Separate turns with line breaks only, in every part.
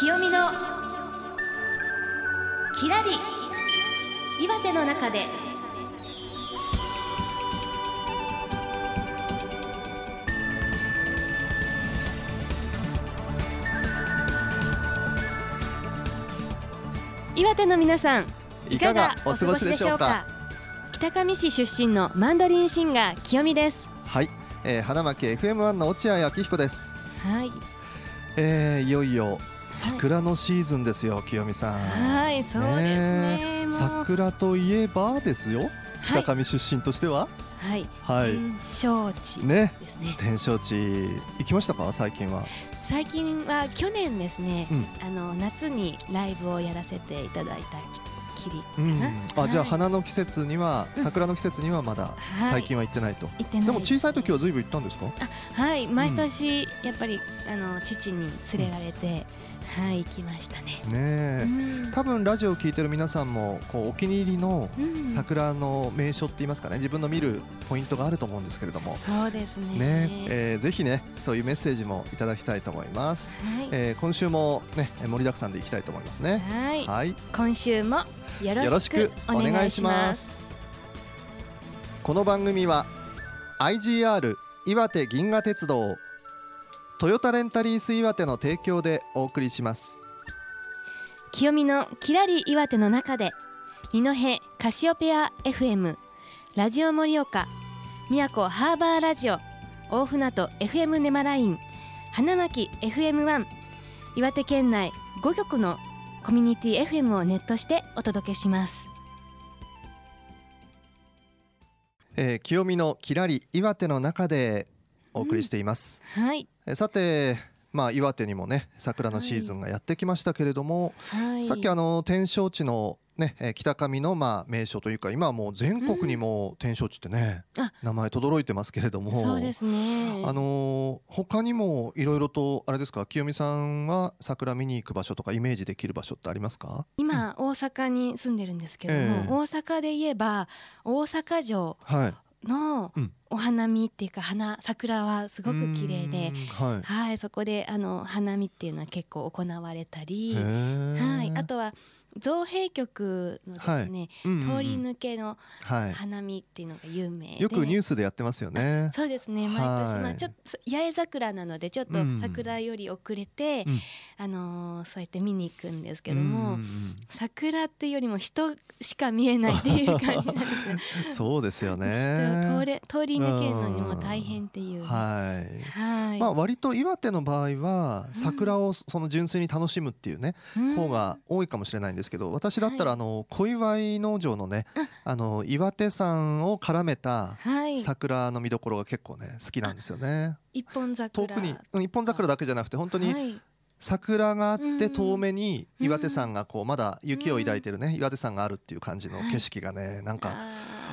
清美のきらり岩手の中で。岩手の皆さん
いかがお過ごしでしょうか？
北上市出身のマンドリンシンガー清美です。
はい、えー、花巻 FM1 の落合明彦です、
はい。
えー、いよいよ桜のシーズンですよ、清美さん。
はいそうですね。
桜といえばですよ。北上出身としては。
はい。
はい、
天正地
ね
ですね。
天正地行きましたか？最近は。
最近は去年ですね、
うん。
あの夏にライブをやらせていただいたきり
あじゃあ
はい。
花の季節には
うん。
桜の季節にはまだ
はい。
最近は行ってないと、
行ってない
でも小さい時はずいぶん行ったんですか？
はい。毎年やっぱりあの父に連れられて、はい行きましたね。
ねえ、
うん。
多分ラジオを聞いてる皆さんもこうお気に入りの
うん。
桜の名所って言いますかね。自分の見るポイントがあると思うんですけれども。
そうですね。
ね。えーぜひねそういうメッセージもいただきたいと思います、
はい、
えー今週もね盛りだくさんでいきたいと思いますね。
はい、
はい。
今週もよ
よろし
く
くお
お願いし
ま。
す。
この番組は IGR 岩手銀河鉄道トヨタレンタリース岩手の提供でお送りします。
清美のきらり岩手の中で二戸カシオペア FM ラジオ盛岡宮古ハーバーラジオ大船渡 FM ネマライン花巻 FM1 岩手県内5局のコミュニティ FM をネットしてお届けします。
えー清美のきらり岩手の中でお送りしています、
はい、
えーさてまあ岩手にもね桜のシーズンがやってきましたけれども、
はい、
さっきあの天正地のね、えー北上のまあ名所というか今はもう全国にも天正地ってね、
あ。
名前轟いてますけれども。
そうですね。
あのー他にもいろいろとあれですか清美さんは桜見に行く場所とかイメージできる場所ってありますか？
今大阪に住んでるんですけども、
ええ。
大阪で言えば大阪城
はい。
の
うん
お花見っていうか花桜はすごく綺麗で
はい。
はいそこであの花見っていうのは結構行われたり、はい、あとは造幣局のですね、
うんうんうん。
通り抜けの
は
花見っていうのが有名で、
い、よくニュースでやってますよね。
そうですね。毎年、
はい
まあちょっと八重桜なのでちょっと
うん
桜より遅れて、
うん。
あのーそうやって見に行くんですけども、
うんうんうん。
桜っていうよりも人しか見えないっていう感じなんですよ。
そうですよ
人
ね
通れ通り抜けるのにも大変っていう。
はい
はい。
まあ割と岩手の場合は桜をその純粋に楽しむっていうね
うん
方が多いかもしれないんですけど私だったらあの小祝農場のねあの岩手山を絡めた
はい。
桜の見どころが結構ね好きなんですよね。
一本桜。
遠くにうん一本桜だけじゃなくて本当に
はい
桜があっ
うん。
て遠目に岩手山がこうまだ雪を抱いてるね岩手山があるっていう感じの景色がねなんか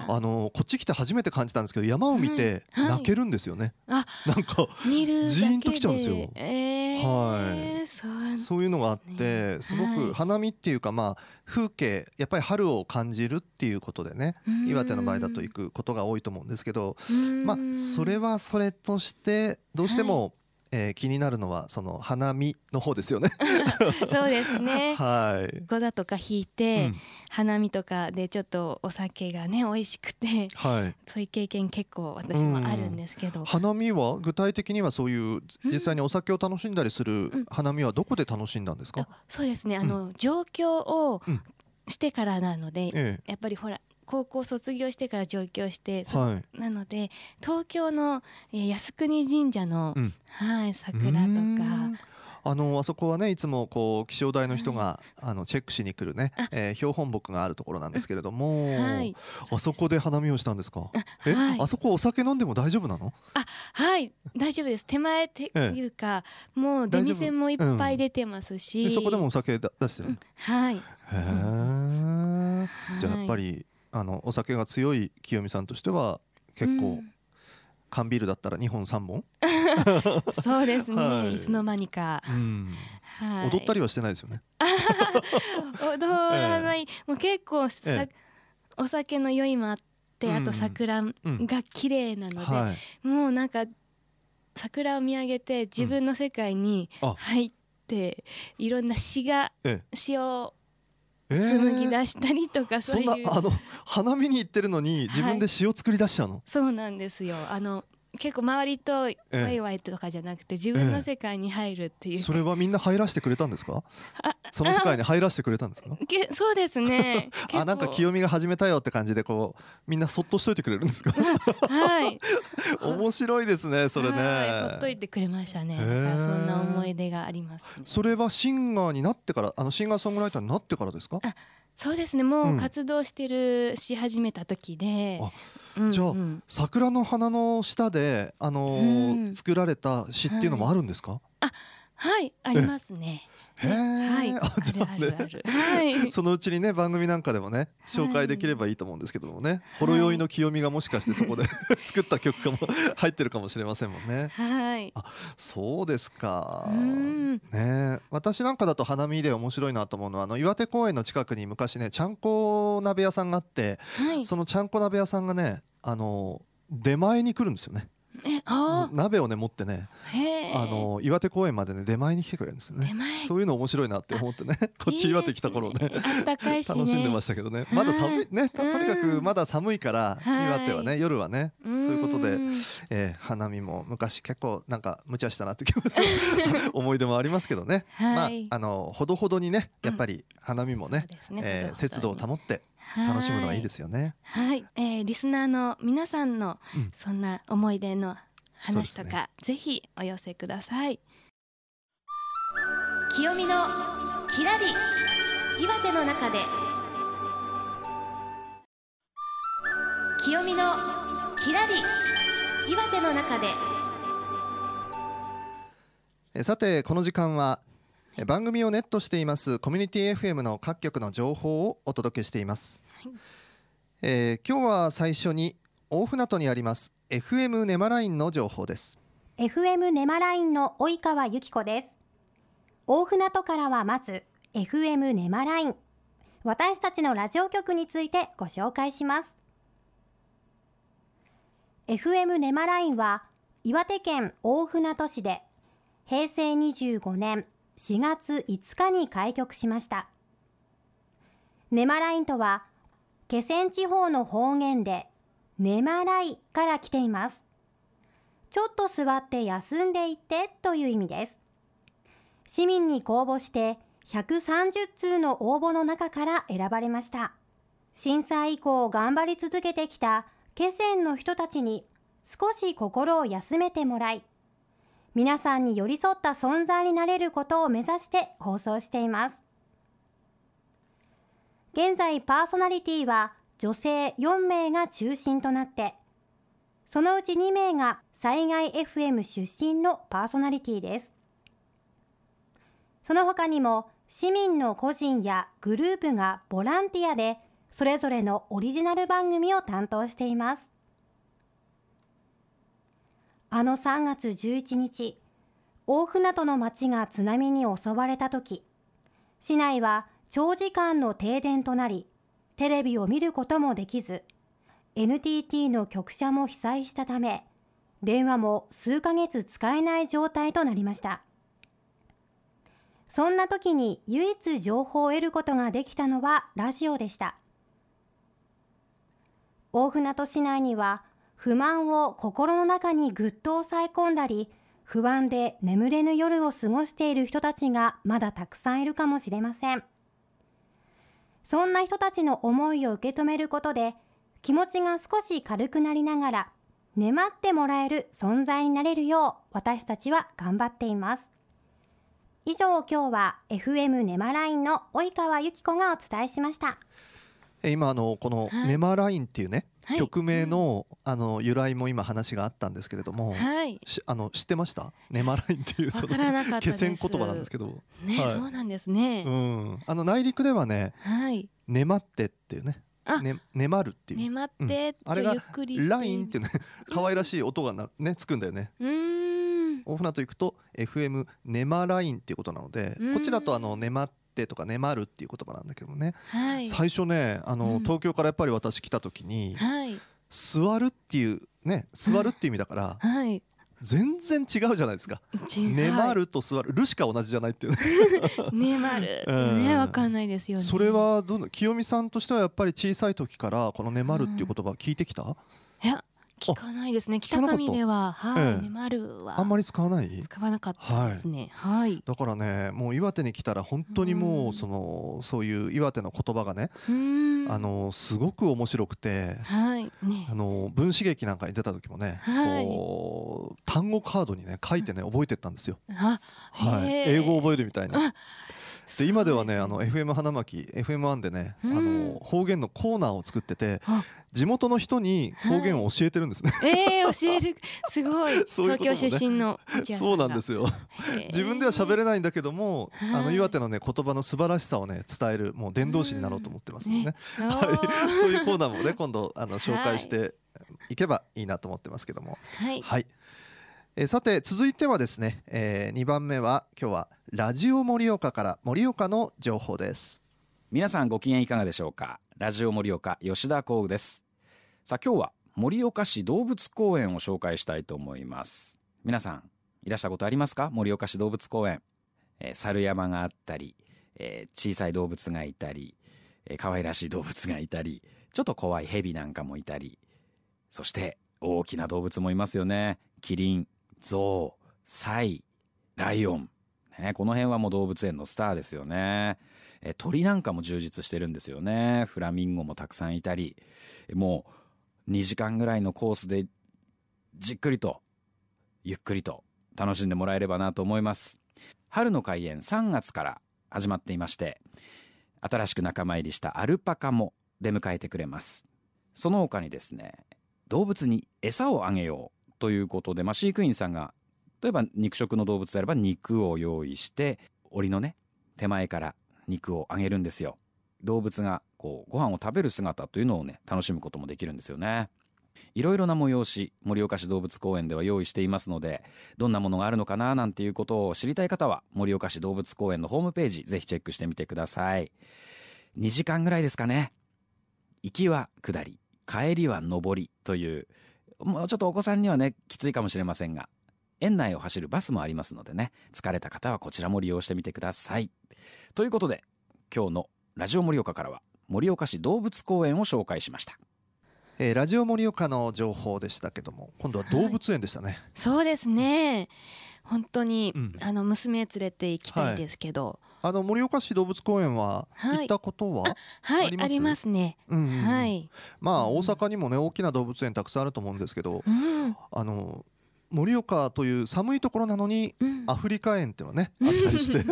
あ
のこっち来て初めて感じたんですけど山を見て
はい。
泣けるんですよね。
あ
なんかジーンときちゃうんですよ。
えー、
はい
そう
いうのがあって
ね
すご
はい。
く花見っていうかまあ風景やっぱり春を感じるっていうことでね
うん。
岩手の場合だと行くことが多いと思うんですけど
うん。
まあそれはそれとしてどうしてもえー気になるのはその花見の方ですよね。
そうですね。
はい。
ゴザとか引いうて、
ん
花見とかでちょっとお酒がね美味しくて
はい。
そういう経験結構私もあるんですけど、
花見は具体的にはそういう実際にお酒を楽しんだりする
うん
花見はどこで楽しんだんですか？
そうですねあの、上京を
うん
してからなので、
え
やっぱりほら高校卒業してから上京して、
はい。
なので東京の、えー靖国神社の、
うん。
はい桜とか。
ん。あのあそこはねいつもこう気象台の人が、あのチェックしに来るね
あ、
えー標本木があるところなんですけれども、
はい。
あそこで花見をしたんですか？え、
はい。
あそこお酒飲んでも大丈夫なの？
はい。大丈夫です。手前っていうか、もう出店もいっぱい出てますし、
でそこでもお酒だ出してるの？
はい。
へえ。じゃあやっぱりあのお酒が強い清美さんとしては結構、
うん。
缶ビールだったら2本3本、
そうですね、
はい。
い、つの間にか、
うん。
はい、
踊ったりはしてないですよね。
踊らない、もう結構さ、
え
お酒の酔いもあって、
うん。
あと桜が綺麗なので、
はい。
もうなんか桜を見上げて自分の世界に
あ。
入ってっていろんな詩が
え
詩を
え
紡ぎ
え
出したりとか、
そん
そういう。
なあの花見に行ってるのに自分で詩を作り出しちゃうの、
そうなんですよ。あの結構周りとワイワイとかじゃなくて自分の世界に入るっていう、
それはみんな入らせてくれたんですか？
あ
その世界に入らせてくれたんですか？
けそうですね。
あなんか
結
清美が始めたよって感じでこうみんなそっとしといてくれるんですか？
構 はい。
面白いですねそれ
はいほっと
ね
いてくれましたね。
へ
だ
ー
そんな思い出があります、ね、
それはシンガーになってからあのシンガーソングライターになってからですか？
あそうですね。も
うん。
う活動してるし始めた時で、
じゃあ
うん
桜の花の下であの作られた詩っていうのもあるんですか、
はいありますねはい。
あじゃあね。
あるあるある。はい。
そのうちにね番組なんかでもね紹介できればいいと思うんですけどもね、ほろ酔いの清美がもしかしてそこで 作った曲かも入ってるかもしれませんもんね。
はい。
そうですか。
うん。
ね。私なんかだと花見で面白いなと思うのはあの岩手公園の近くに昔ねちゃんこ鍋屋さんがあって
はい。
そのちゃんこ鍋屋さんがねあの出前に来るんですよね鍋をね持ってねあの岩手公園までね出前に来てくれるんですよねそういうの面白いなって思ってねこっち岩手来た頃ね。楽しんでましたけどね。まだ寒いねととにかく
うん
まだ寒いから
はい。
岩手はね夜はねそういうことで
ん
えー花見も昔結構なんか無茶したなって 思い出もありますけどね。まあ
はい。
あのほどほどにねやっぱり花見もね
そうですね。
えー節度を保って楽しむのはいいですよね。
はい、えーリスナーの皆さんの
うん。
そんな思い出の話と
そうです
か、ぜひお寄せください。清美のきらり岩手の中で。清美のきらり岩手の中で。
えーさてこの時間はえー番組をネットしていますコミュニティ FM の各局の情報をお届けしています、
はい。
えー今日は最初に大船渡にあります FM ネマラインの情報です。
FM ネマラインの及川由紀子です。大船渡からはまず FM ネマライン。私たちのラジオ局についてご紹介します。FM ネマラインは岩手県大船渡市で平成25年4月5日に開局しましたネマラインとは気仙地方の方言でネマライから来ていますちょっと座って休んでいってという意味です。市民に公募して130通の応募の中から選ばれました。震災以降頑張り続けてきた気仙の人たちに少し心を休めてもらい、皆さんに寄り添った存在になれることを目指して放送しています。現在パーソナリティは女性4名が中心となって、そのうち2名が災害 FM 出身のパーソナリティです。その他にも市民の個人やグループがボランティアでそれぞれのオリジナル番組を担当しています。あの3月11日、大船渡の町が津波に襲われた時、市内は長時間の停電となり、テレビを見ることもできず、NTT の局舎も被災したため、電話も数ヶ月使えない状態となりました。そんな時に唯一情報を得ることができたのはラジオでした。大船渡市内には不満を心の中にぐっと抑え込んだり、不安で眠れぬ夜を過ごしている人たちがまだたくさんいるかもしれません。そんな人たちの思いを受け止めることで、気持ちが少し軽くなりながら、粘ってもらえる存在になれるよう私たちは頑張っています。以上今日は FM ネマラインの及川由紀子がお伝えしました。
え今あのこの
はい
ネマラインっていうね、
はい
曲名のあの由来も今話があったんですけれども、
はい。
しあの知ってました？ネマラインっていうそ
わ
の気仙言葉なんですけど、
ね、
はい。
そうなんですね、
うん、あの内陸ではね
はい「
ねまって」っていうね。
あ。
ね「ねまる」っていう、
眠って、
あれがラインっていうね可愛らしい音がなねつくんだよね。
うーん。
大船渡行くと FM ネマラインっていうことなので
うん。
こっちだとあのねまってとかねまるっていう言葉なんだけどね。
はい。
最初ねあの
うん。
東京からやっぱり私来た時に
はい。
座るっていうね座るっていう意味だから
はい。
全然違うじゃないですか。粘ると座る。るしか同じじゃないっていうね。
粘る。ねわかんないですよね。
それはどの清美さんとしてはやっぱり小さい時からこの粘るっていう言葉聞いてきた、
いや聞かないですね。北上では。はい、
ええ。
粘るは。
あんまり使わない？
使わなかったですね。はい、
だからねもう岩手に来たら本当にも
う
そのそういう岩手の言葉がねあのすごく面白くて
はい。ね。
あの分子劇なんかに出た時もね、
はい。
こう単語カードにね書いてね覚えてったんですよ、
あ
はい、英語を覚えるみたいに。
あ
で今ではねあの FM 花巻 FM1 でね、
うん。
あの方言のコーナーを作ってて
あ。
地元の人に方言を教えてるんですね、
えー、教える。すごい。東京出身の
そう
が
なんですよ。自分では喋れないんだけども、
はい。
あの岩手のね言葉の素晴らしさをね伝えるもう伝道師になろうと思ってますね。はい、そういうコーナーもね今度あの 紹介していけばいいなと思ってますけども。
はい。
はい、えーさて続いてはですね、え2番目は今日はラジオ盛岡から盛岡の情報です。
皆さんご機嫌いかがでしょうか？ラジオ盛岡吉田光です。さあ今日は盛岡市動物公園を紹介したいと思います。皆さんいらしたことありますか？盛岡市動物公園、えー猿山があったり、えー小さい動物がいたり、えー可愛らしい動物がいたりちょっと怖い蛇なんかもいたりそして大きな動物もいますよね。キリン。ゾウサイライオンね、この辺はもう動物園のスターですよね。え鳥なんかも充実してるんですよね。フラミンゴもたくさんいたり、もう2時間ぐらいのコースでじっくりと、ゆっくりと楽しんでもらえればなと思います。春の開園3月から始まっていまして、新しく仲間入りしたアルパカも出迎えてくれます。その他にですね、動物に餌をあげようということで、まあ、飼育員さんが例えば肉食の動物であれば肉を用意して檻のね手前から肉をあげるんですよ。動物がこうご飯を食べる姿というのをね楽しむこともできるんですよね。いろいろな催し盛岡市動物公園では用意していますのでどんなものがあるのかななんていうことを知りたい方は盛岡市動物公園のホームページぜひチェックしてみてください。2時間ぐらいですかね。行きは下り帰りは上りというもうちょっとお子さんにはねきついかもしれませんが園内を走るバスもありますのでね疲れた方はこちらも利用してみてください。ということで今日のラジオ盛岡からは盛岡市動物公園を紹介しました。
えーラジオ盛岡の情報でしたけども今度は動物園でしたね、
そうですね本当に、
うん。
あの娘連れて行きたいですけど。
あの盛岡市動物公園は
はい。
行ったことは、
はいあり
ます？
ね、
うんうんうん。
はい、
まあ大阪にもね大きな動物園たくさんあると思うんですけど
うん。
あの盛岡という寒いところなのに
うん。
アフリカ園っていうのはねあったりして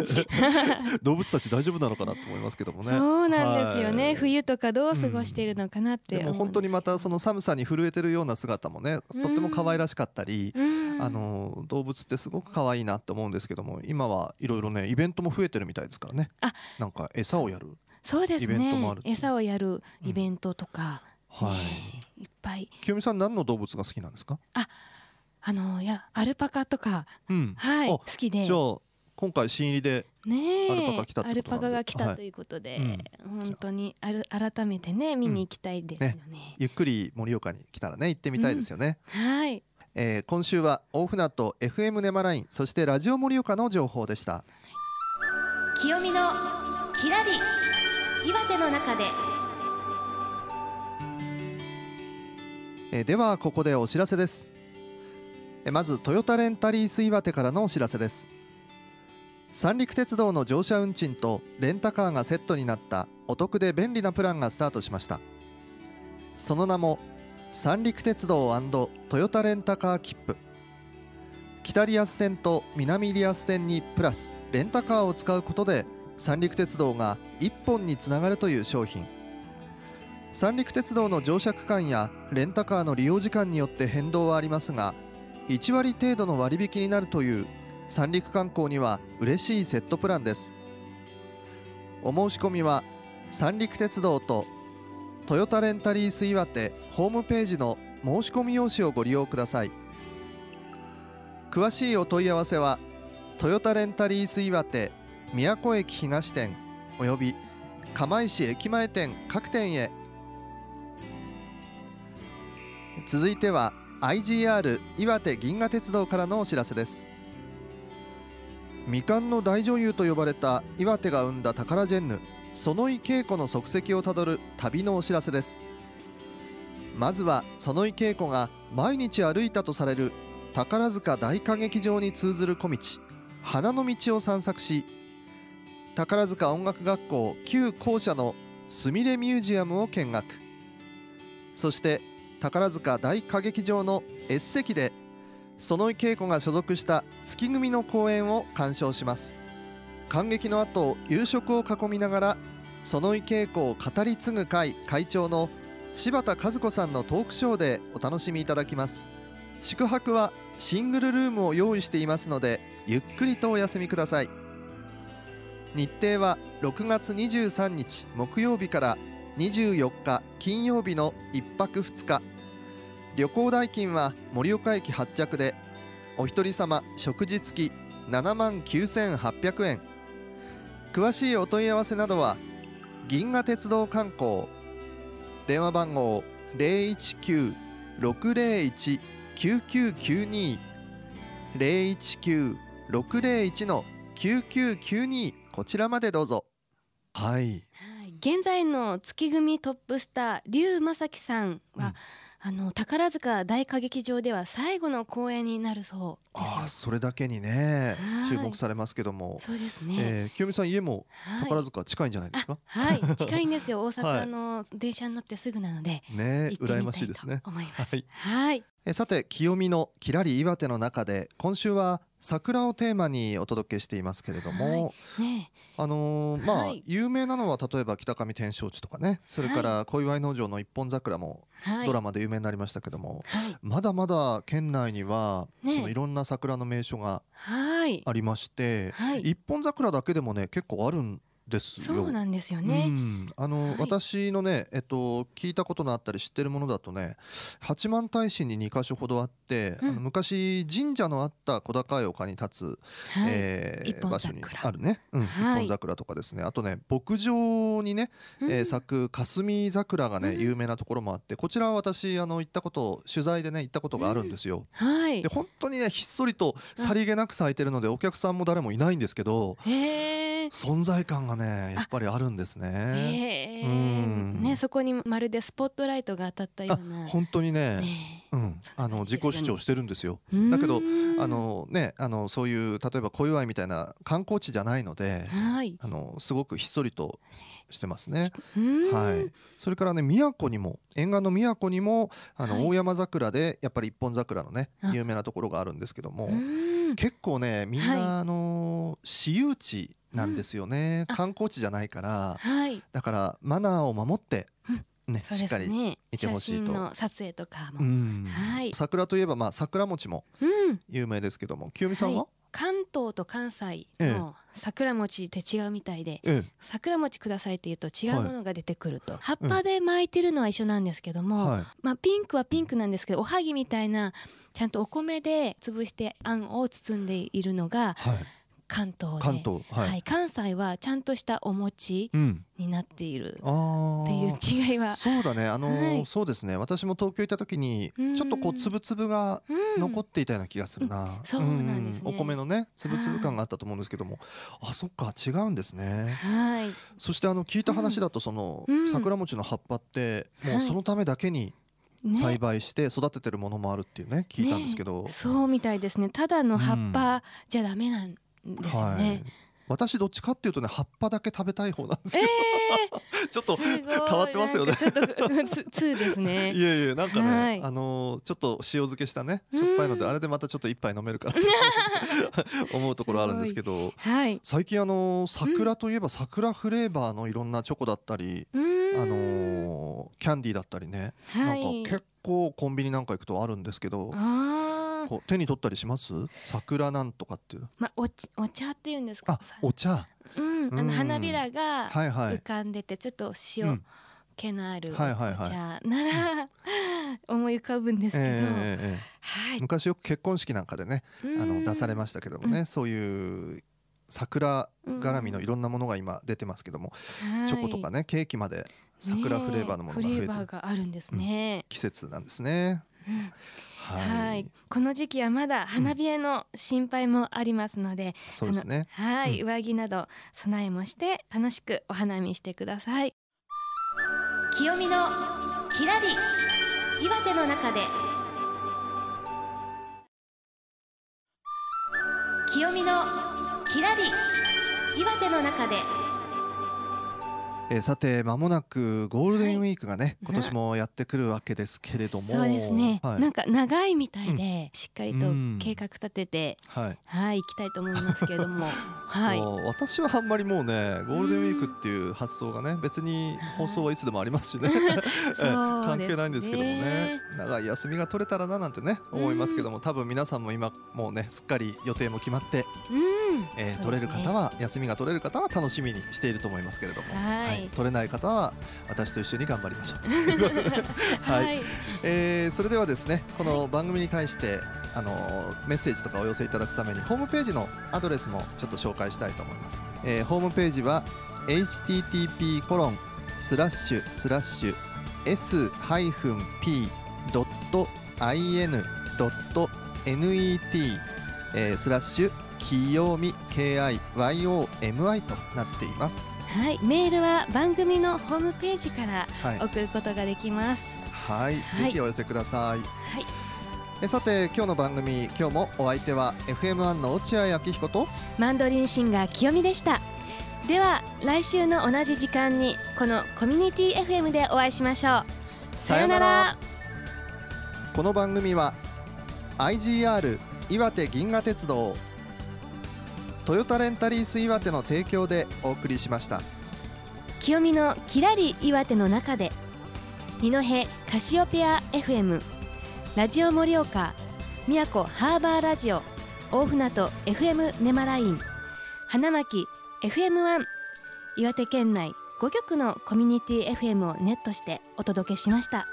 動物たち大丈夫なのかなと思いますけどもね。
そうなんですよね、
はい。
冬とかどう過ごしているのかなってうんです
も本当にまたその寒さに震えてるような姿もねとっても可愛らしかったり、
うん。
あの動物ってすごく可愛いなって思うんですけども今はいろいろねイベントも増えてるみたいですからね。
あ
なんか餌をやる
そうです
イベントもあ
ね餌をやるイベントとか、
はい。
ねいっぱい。
清美さん何の動物が好きなんですか？
あのいやアルパカとか
うん。
はい
あ
好きで。
じゃあ今回新入りで
ねえ。
アルパカ
アルパカが来
はい。
たということで、
うん。
本当にある改めてね見に行きたいですよね,、
ゆっくり盛岡に来たらね行ってみたいですよね、
はい。
えー今週は大船渡 FM ネマラインそしてラジオ盛岡の情報でした。
清見のきらり岩手の中で。
えーではここでお知らせです。えーまずトヨタレンタリース岩手からのお知らせです。三陸鉄道の乗車運賃とレンタカーがセットになったお得で便利なプランがスタートしました。その名も三陸鉄道トヨタレンタカー切符。北リアス線と南リアス線にプラスレンタカーを使うことで三陸鉄道が一本につながるという商品。三陸鉄道の乗車区間やレンタカーの利用時間によって変動はありますが1割程度の割引になるという三陸観光には嬉しいセットプランです。お申し込みは三陸鉄道とトヨタレンタリース岩手ホームページの申し込み用紙をご利用ください。詳しいお問い合わせはトヨタレンタリース岩手宮古駅東店および釜石駅前店各店へ。続いては IGR 岩手銀河鉄道からのお知らせです。未完の大女優と呼ばれた岩手が生んだタカラジェンヌ園井恵子の足跡をたどる旅のお知らせです。まずは園井恵子が毎日歩いたとされる宝塚大歌劇場に通ずる小道花の道を散策し宝塚音楽学校旧校舎のすみれミュージアムを見学。そして宝塚大歌劇場の S 席で園井恵子が所属した月組の公演を鑑賞します。感激の後夕食を囲みながら園井恵子を語り継ぐ会会長の柴田和子さんのトークショーでお楽しみいただきます。宿泊はシングルルームを用意していますのでゆっくりとお休みください。日程は6月23日木曜日から24日金曜日の1泊2日。旅行代金は盛岡駅発着でお一人様食事付き7万9800円。詳しいお問い合わせなどは銀河鉄道観光電話番号019-601-9992 019-601の9992こちらまでどうぞ。はい。
はい。現在の月組トップスター龍正樹さんは、
うん
あの宝塚大歌劇場では最後の公演になるそうですよ。
それだけにね
はい。
注目されますけども、
そうですね、
えー清美さん家も
はい。
宝塚近いんじゃないですか、
あはい近いんですよ。大
はい。
阪の電車に乗ってすぐなので、
ね羨ましいですね。
と思います。
はい。
はい
えさて清美のきらり岩手の中で今週は桜をテーマにお届けしていますけれども、
ね
あのーまあ、
はい。
有名なのは例えば北上天正地とかねそれから小祝農場の一本桜も
はい。
ドラマで有名になりましたけども、
はい。
まだまだ県内には、
ね
そのいろんな桜の名所が
はい。
ありまして、
はい。
一本桜だけでもね結構あるんですよ。
そうなんですよね、
うん、あの、
はい。
私のね、えっと、聞いたことのあったり知ってるものだとね八幡平市に2か所ほどあって、
うん。
あの昔神社のあった小高い丘に立つ、
はい。
えー場所に
桜
あるね、うん。
はい。
一本桜とかですね。あとね牧場にね、えー咲く霞桜がね、
うん。
有名なところもあってこちらは私あの行ったこと取材でね行ったことがあるんですよ。
はい。
で本当にねひっそりとさりげなく咲いてるのでお客さんも誰もいないんですけど
へえ
存在感がねやっぱりあるんですね。
へえ。
うん。
ねそこにまるでスポットライトが当たったよ
あ
うな。
本当にね。
ね
うん、あの自己主張してるんですよ。
うん。
だけどあのねあのそういう例えば小祝みたいな観光地じゃないので、
はい。
あのすごくひっそりとしてますね。
うん。
はい。それからね宮古にも沿岸の宮古にもあの、
はい。
大山桜でやっぱり一本桜のね
あ。
有名なところがあるんですけども、
うん。
結構ねみんな、
はい。
あの私有地なんですよね、
うん。あ。
観光地じゃないから
はい。
だからマナーを守って、ね
そう
しっかり、見てほ
写
しいと。
真の撮影とかも。
うん。
はい。
桜といえばまあ桜餅も
うん。
有名ですけども清美さんは、
はい。関東と関西
え
の桜餅って違うみたいで、
え
桜餅くださいって言うと違うものが出てくると、葉っぱで巻いてるのは一緒なんですけど
え
も、
はい。
まあ、ピンクはピンクなんですけどおはぎみたいなちゃんとお米で潰してあんを包んでいるのが
はい
関東で。
関東はい、
はい。関西はちゃんとしたお餅
うん。
になっている。
あ
っていう
ー
違いは、
そうだね。あのー
はい。
そうですね。私も東京行った時に
うん。
ちょっとこうつぶつぶが
うん。
残っていたような気がするな、
そうなんですね。
お米のねつぶつぶ感があったと思うんですけども。あそっか違うんですね。
はい。
そしてあの聞いた話だとその
うん。
桜餅の葉っぱってもう
はい。
そのためだけに
ね。
栽培して育ててるものもあるっていうね聞いたんですけど。
ね。そうみたいですね。ただの葉っぱじゃダメなんですよね、
はい。私どっちかっていうとね葉っぱだけ食べたい方なんです
え
よ
ー。
ちょっと変わってますよね。
ちょっと ですね。
いやいやなんかね、
はい。
あのーちょっと塩漬けしたね
うん。
しょっぱいのであれでまたちょっと一杯飲めるかなと 思うところあるんですけど
はい。
最近あのー桜といえば桜フレーバーのいろんなチョコだったり、
うーん。
あのーキャンディーだったりね、
はい。
なんか結構コンビニなんか行くとあるんですけど
あー
こう手に取ったりします？桜なんとかっていう。
まあおちお茶っていうんですか？
あお茶。
うんあ
うん。
の花びらが浮かんでてちょっと
う
塩
ん。
気のあるお
はいはいはい。
茶なら思い浮かぶんですけど、
ええええ
はい。
昔よく結婚式なんかでねあの出されま
し
したけどもね、
うん。
そういう桜絡みのいろんなものが今出てますけども、
た
チョコとかねケーキまで桜フレーバーのものが増えてる。
フレーバーがあるんですね、
季節なんですね。
うん
は
はい、この時期はまだ花冷えの心配もありますので、
そうですね。
はい、
う
上着など備えもして楽しくお花見してください。清見のきらり岩手の中で。清見のきらり岩手の中で
えーさて間もなくゴールデンウィークがね、
はい。
今年もやってくるわけですけれども。
そうですね、
はい。
なんか長いみたいで、しっかりと
うん。
計画立てて、
はい。
はい行きたいと思いますけれども。はい。
私はあんまりもうねゴールデンウィークっていう発想がね別に放送はいつでもありますしね、ええ関係ないんですけどもね。長い休みが取れたらななんてね思いますけども多分皆さんも今もうねすっかり予定も決まって、
うん、
えー
ね。
取れる方は休みが取れる方は楽しみにしていると思いますけれども、
はい
取れない方は私と一緒に頑張りましょうと。はい。
はい、
えーそれではですねこの番組に対してあのメッセージとかお寄せいただくためにホームページのアドレスもちょっと紹介したいと思います、えーホームページは http コロンスラッシュスラッシュ s-p.in.net えースラッシュきよみ KIYOMI となっています
はい、メールは番組のホームページから
はい、
送ることができます。
はい、
はい
ぜひお寄せください
はい、
えさて今日の番組今日もお相手は FM1 の落合明彦と
マンドリンシンガー清美でした。では来週の同じ時間にこのコミュニティ FM でお会いしましょう。さよなら。
この番組は IGR 岩手銀河鉄道トヨタレンタリース岩手の提供でお送りしました
清美のきらり岩手の中で二戸カシオペア FM ラジオ盛岡宮古ハーバーラジオ大船渡 FM ネマライン花巻 FM1 岩手県内5局のコミュニティ FM をネットしてお届けしました。